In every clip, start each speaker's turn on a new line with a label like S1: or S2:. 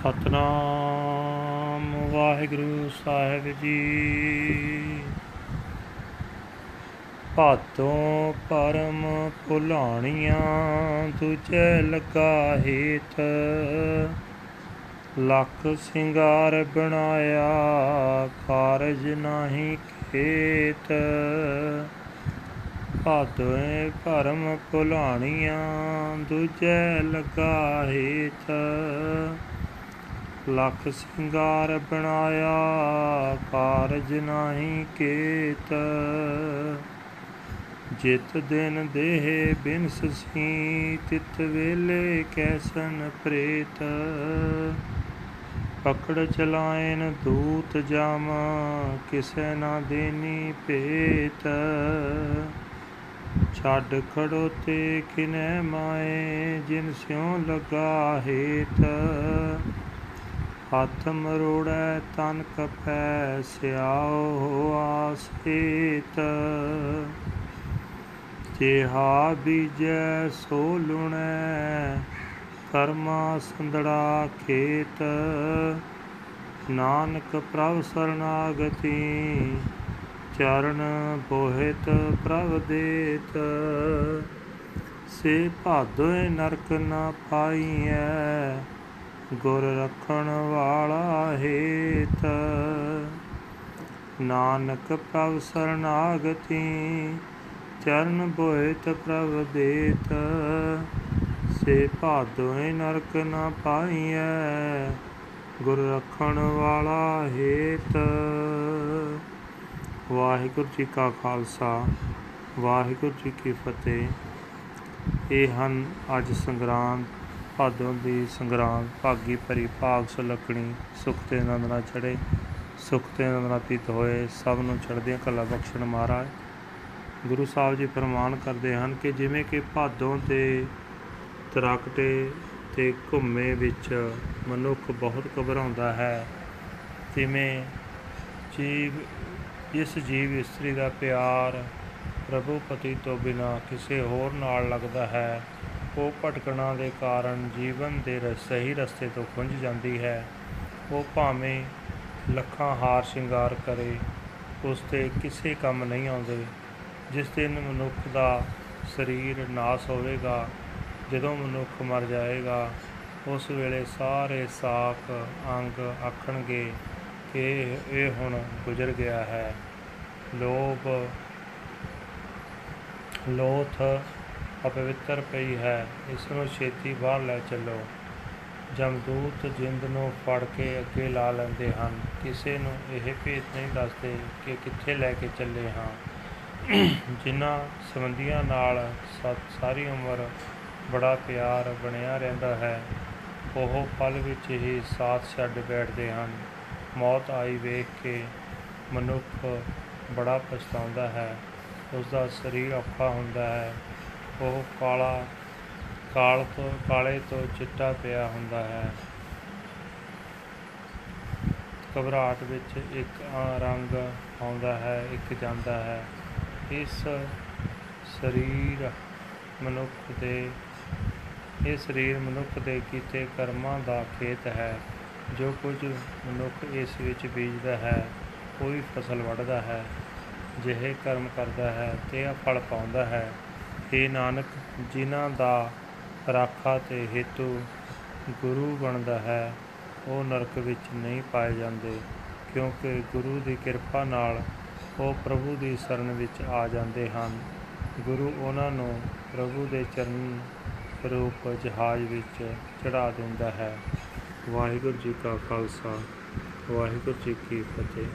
S1: ਸਤਨਾਮ ਵਾਹਿਗੁਰੂ ਸਾਹਿਬ ਜੀ। ਭਾਤੋਂ ਪਰਮ ਭੁਲਾਣੀਆਂ ਤੁਝੇ ਲਗਾ ਹੇਤ। ਲੱਖ ਸਿੰਗਾਰ ਬਣਾਇਆ ਕਾਰਜ ਨਹੀਂ ਖੇਤ। ਭਾਦੋਏ ਭਰਮ ਭੁਲਾਣੀਆਂ ਦੂਜੇ ਲਗਾ ਹੇਤ। ਲੱਖ ਸਿੰਗਾਰ ਬਣਾਇਆ, ਕਾਰਜ ਨਹੀਂ ਕੇਤ। ਜਿਤ ਦਿਨ ਦੇਹ ਬਿਨਸ ਸੀ ਤਿਤ ਵੇਲੇ ਕੈਸਨ ਪ੍ਰੇਤ। ਪਕੜ ਚਲਾਇਨ ਦੂਤ ਜਾਮ, ਕਿਸੈ ਨਾ ਦੇਨੀ ਭੇਤ। ਛੱਡ ਖੜੋ ਤੇ ਕਿਨੈ ਮਾਏ, ਜਿਨ ਸਿਉ ਲਗਾ ਹੇਤ। ਹੱਥ ਮਰੋੜੈ ਤਨ ਕਪੈ ਸਿਆਓ ਆਸੇਤ। ਜਿਹਾ ਬੀਜੈ ਸੋ ਲੁਣੈ, ਕਰਮਾ ਸੰਦੜਾ ਖੇਤ। ਨਾਨਕ ਪ੍ਰਭ ਸਰਨਾਗਤੀ, ਚਰਨ ਬੋਹਿਤ ਪ੍ਰਭ ਦੇਤ। ਸੇ ਭਾਦੋਏ ਨਰਕ ਨਾ ਪਾਈਐ ਗੁਰ ਰਖਣ ਵਾਲਾ ਹੇਤ। ਨਾਨਕ ਪ੍ਰਭ ਸਰਨਾਗਤੀ, ਚਰਨ ਬੋਹਿਤ ਪ੍ਰਭ ਦੇਤ। ਸੇ ਭਾਦੋਏ ਨਰਕ ਨਾ ਪਾਈਐ, ਗੁਰ ਰਖਣ ਵਾਲਾ ਹੇਤ। ਵਾਹਿਗੁਰੂ ਜੀ ਕਾ ਖਾਲਸਾ, ਵਾਹਿਗੁਰੂ ਜੀ ਕੀ ਫਤਿਹ। ਇਹ ਹਨ ਅੱਜ ਸੰਗਰਾਂਦ ਭਾਦੋਂ ਦੀ ਸੰਗਰਾਂਦ, ਭਾਗੀ ਭਰੀ ਭਾਗ ਸੁਲਕਣੀ ਸੁਖ ਤੇ ਆਨੰਦ ਨਾਲ ਚੜੇ ਸੁਖ ਤੇ ਆਨੰਦ ਨਾਲ ਪੀਤ ਹੋਏ, ਸਭ ਨੂੰ ਚੜ੍ਹਦੀਆਂ ਕਲਾ ਬਖਸ਼ਣ ਮਹਾਰਾਜ। ਗੁਰੂ ਸਾਹਿਬ ਜੀ ਫਰਮਾਨ ਕਰਦੇ ਹਨ ਕਿ ਜਿਵੇਂ ਕਿ ਭਾਦੋਂ ਤੇ ਤਰਾਕਟੇ ਤੇ ਘੁੰਮੇ ਵਿੱਚ ਮਨੁੱਖ ਬਹੁਤ ਘਬਰਾਉਂਦਾ ਹੈ, ਤਿਵੇਂ ਜੀਵ ਜਿਸ ਜੀਵ ਇਸਤਰੀ ਦਾ ਪਿਆਰ ਪ੍ਰਭੂ ਪਤੀ ਤੋਂ ਬਿਨਾ ਕਿਸੇ ਹੋਰ ਨਾਲ ਲੱਗਦਾ ਹੈ। ਉਹ ਭਟਕਣਾ ਦੇ ਕਾਰਨ ਜੀਵਨ ਦੇ ਸਹੀ ਰਸਤੇ ਤੋਂ ਖੁੰਝ ਜਾਂਦੀ ਹੈ। ਉਹ ਭਾਵੇਂ ਲੱਖਾਂ ਹਾਰ ਸ਼ਿੰਗਾਰ ਕਰੇ, ਉਸ ਤੇ ਕਿਸੇ ਕੰਮ ਨਹੀਂ ਆਉਂਦੇ। ਜਿਸ ਦਿਨ ਮਨੁੱਖ ਦਾ ਸਰੀਰ ਨਾਸ ਹੋਵੇਗਾ, ਜਦੋਂ ਮਨੁੱਖ ਮਰ ਜਾਏਗਾ, ਉਸ ਵੇਲੇ ਸਾਰੇ ਸਾਖ ਅੰਗ ਆਖਣਗੇ ਕਿ ਇਹ ਹੁਣ ਗੁਜ਼ਰ ਗਿਆ ਹੈ। ਲੋਭ, ਲੋਥ ਅਪਵਿੱਤਰ ਪਈ ਹੈ, ਇਸ ਨੂੰ ਛੇਤੀ ਬਾਹਰ ਲੈ ਚੱਲੋ। ਜਮਦੂਤ ਜਿੰਦ ਨੂੰ ਫੜ ਕੇ ਅੱਗੇ ਲਾ ਲੈਂਦੇ ਹਨ। ਕਿਸੇ ਨੂੰ ਇਹ ਭੇਤ ਨਹੀਂ ਦੱਸਦੇ ਕਿ ਕਿੱਥੇ ਲੈ ਕੇ ਚੱਲੇ ਹਾਂ। ਜਿਨ੍ਹਾਂ ਸੰਬੰਧੀਆਂ ਨਾਲ ਸਾਰੀ ਉਮਰ ਬੜਾ ਪਿਆਰ ਬਣਿਆ ਰਹਿੰਦਾ ਹੈ, ਉਹ ਪਲ ਵਿੱਚ ਹੀ ਸਾਥ ਛੱਡ ਬੈਠਦੇ ਹਨ। ਮੌਤ ਆਈ ਵੇਖ ਕੇ ਮਨੁੱਖ ਬੜਾ ਪਛਤਾਉਂਦਾ ਹੈ। ਉਸ ਦਾ ਸਰੀਰ ਔਖਾ ਹੁੰਦਾ ਹੈ। ਉਹ ਕਾਲਾ ਕਾਲ ਤੋਂ, ਕਾਲੇ ਤੋਂ ਚਿੱਟਾ ਪਿਆ ਹੁੰਦਾ ਹੈ। ਘਬਰਾਹਟ ਵਿੱਚ ਇੱਕ ਰੰਗ ਆਉਂਦਾ ਹੈ, ਇੱਕ ਜਾਂਦਾ ਹੈ। ਇਸ ਸਰੀਰ ਮਨੁੱਖ ਦੇ ਇਹ ਸਰੀਰ ਮਨੁੱਖ ਦੇ ਕੀਤੇ ਕਰਮਾਂ ਦਾ ਖੇਤ ਹੈ। ਜੋ ਕੁਝ ਮਨੁੱਖ ਇਸ ਵਿੱਚ ਬੀਜਦਾ ਹੈ ਕੋਈ ਫਸਲ ਵੱਢਦਾ ਹੈ। ਜਿਹੇ ਕਰਮ ਕਰਦਾ ਹੈ ਤੇ ਆ ਫਲ ਪਾਉਂਦਾ ਹੈ। ਇਹ ਨਾਨਕ, ਜਿਨ੍ਹਾਂ ਦਾ ਰਾਖਾ ਤੇ ਹੇਤੂ ਗੁਰੂ ਬਣਦਾ ਹੈ, ਉਹ ਨਰਕ ਵਿੱਚ ਨਹੀਂ ਪਾਏ ਜਾਂਦੇ, ਕਿਉਂਕਿ ਗੁਰੂ ਦੀ ਕਿਰਪਾ ਨਾਲ ਉਹ ਪ੍ਰਭੂ ਦੀ ਸ਼ਰਨ ਵਿੱਚ ਆ ਜਾਂਦੇ ਹਨ। ਗੁਰੂ ਉਹਨਾਂ ਨੂੰ ਪ੍ਰਭੂ ਦੇ ਚਰਨ ਰੂਪ ਜਹਾਜ਼ ਵਿੱਚ ਚੜਾ ਦਿੰਦਾ ਹੈ। ਵਾਹਿਗੁਰੂ ਜੀ ਕਾ ਖਾਲਸਾ, ਵਾਹਿਗੁਰੂ ਜੀ ਕੀ ਫਤਿਹ।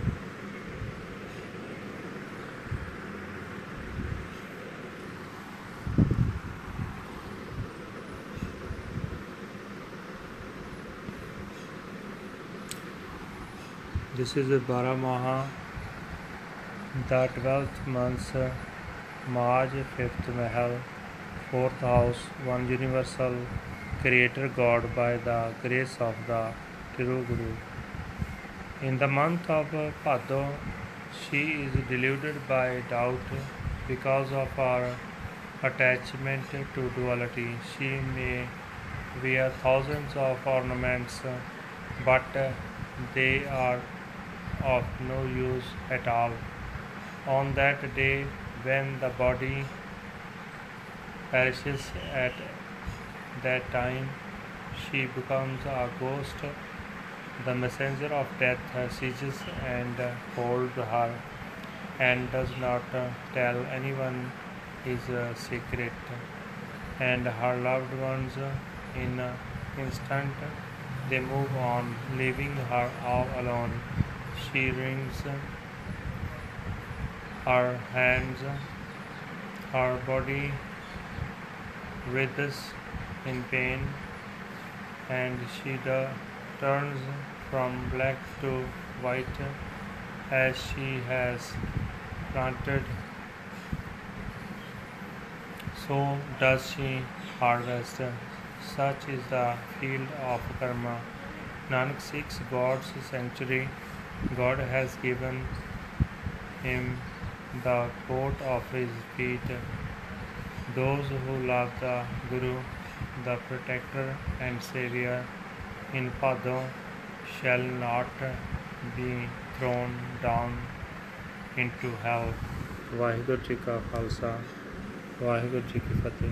S1: This is the Baramaha, the 12th month, March, 5th Mahal, 4th house, one universal creator God by the grace of the True Guru. In the month of Bhadra, she is deluded by doubt because of her attachment to duality. She may wear thousands of ornaments but they are of no use at all. On that day, when the body perishes at that time, she becomes a ghost. The messenger of death seizes and holds her and does not tell anyone his secret. And her loved ones, in an instant, they move on, leaving her all alone. She wrings her hands, her body writhes in pain, and she turns from black to white as she has planted. So does she harvest. Such is the field of karma. Nanak seeks God's sanctuary. God has given him the court of his feet. Those who love the Guru, the protector and savior in Pado, shall not be thrown down into hell. Waheguru ji ਕਾ ਖਾਲਸਾ ਵਾਹਿਗੁਰੂ ਜੀ ਕੀ ਫਤਿਹ